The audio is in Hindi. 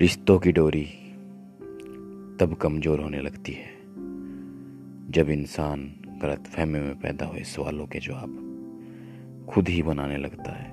रिश्तों की डोरी तब कमज़ोर होने लगती है, जब इंसान गलत फहमे में पैदा हुए सवालों के जवाब खुद ही बनाने लगता है।